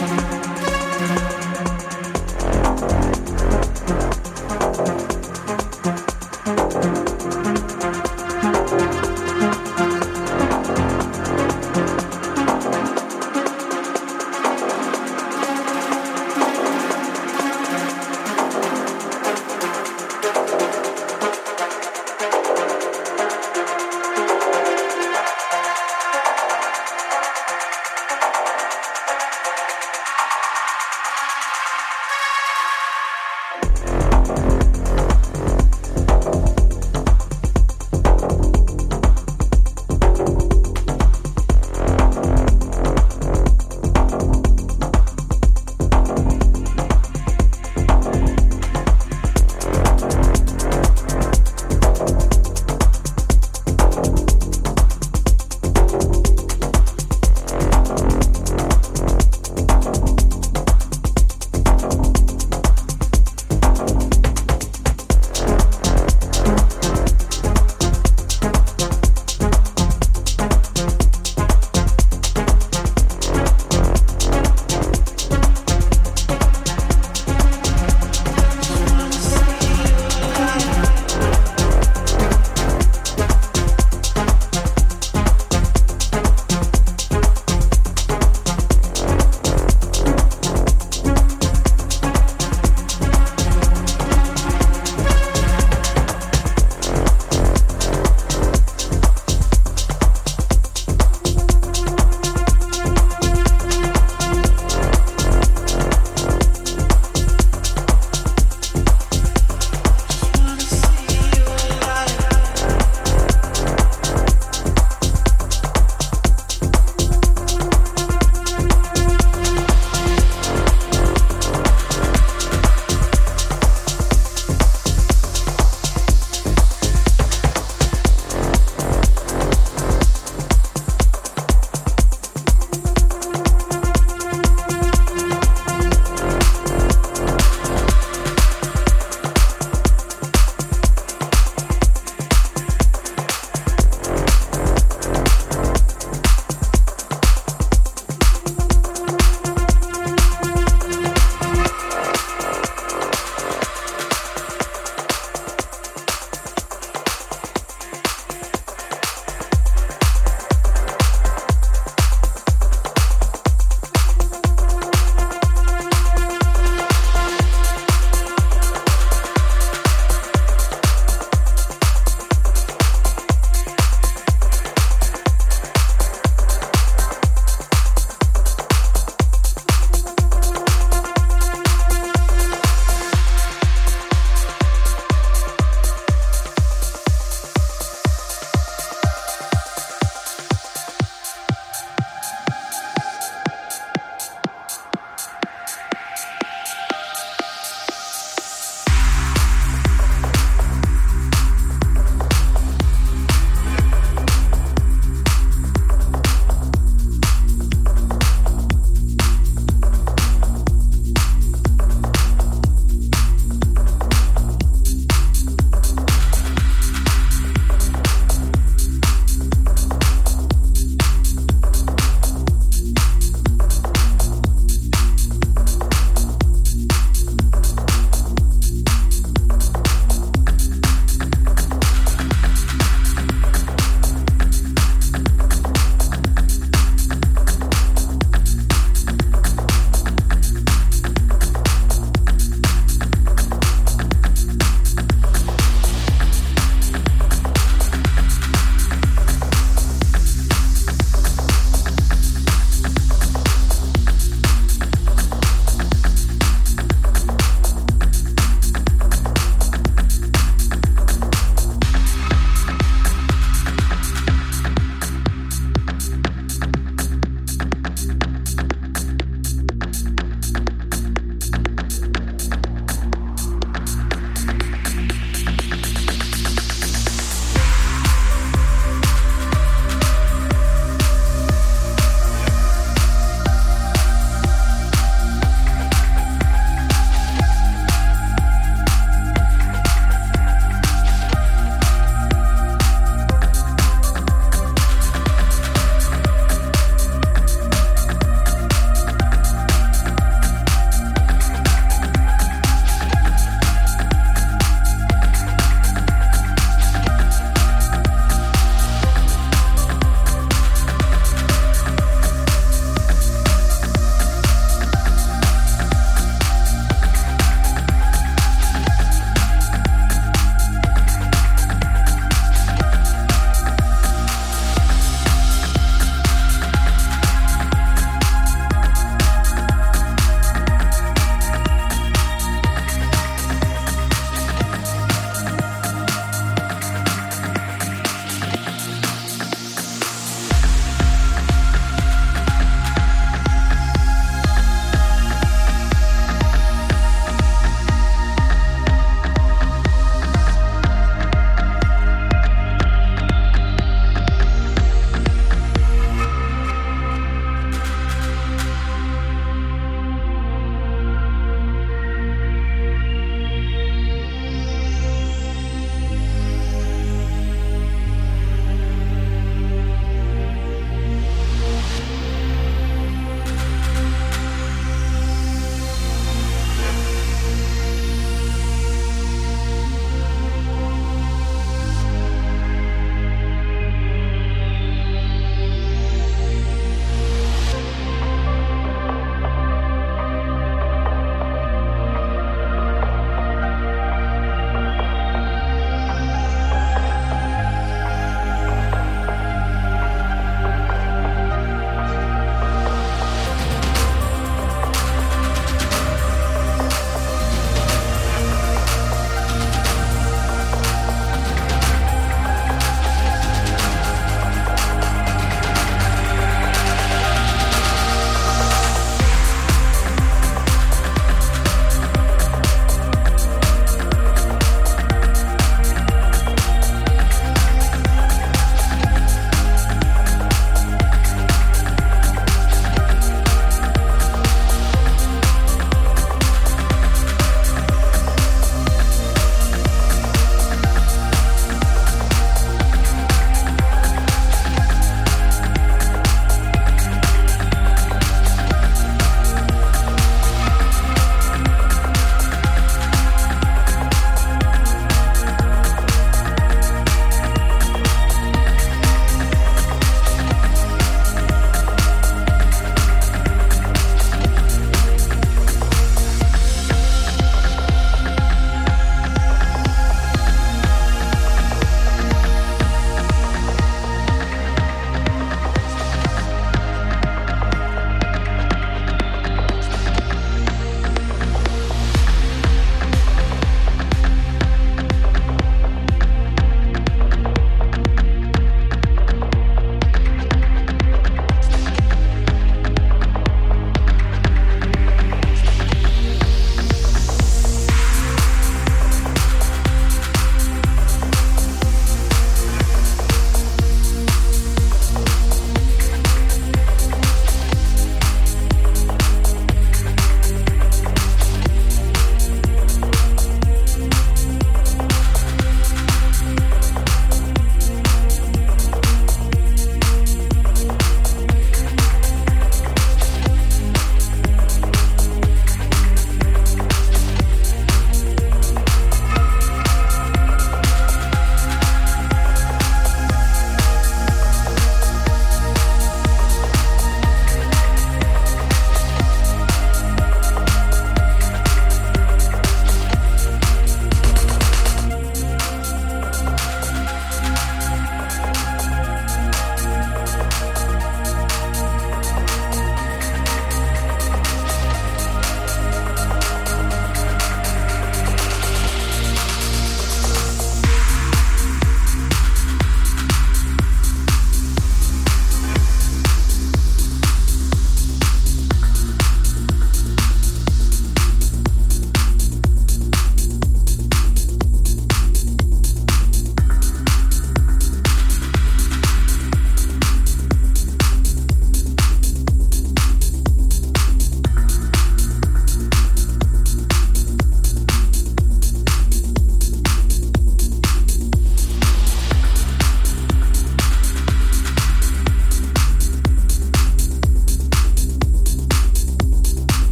Bye.